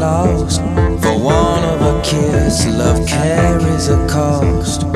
lost for one of a kiss. Love carries a cost.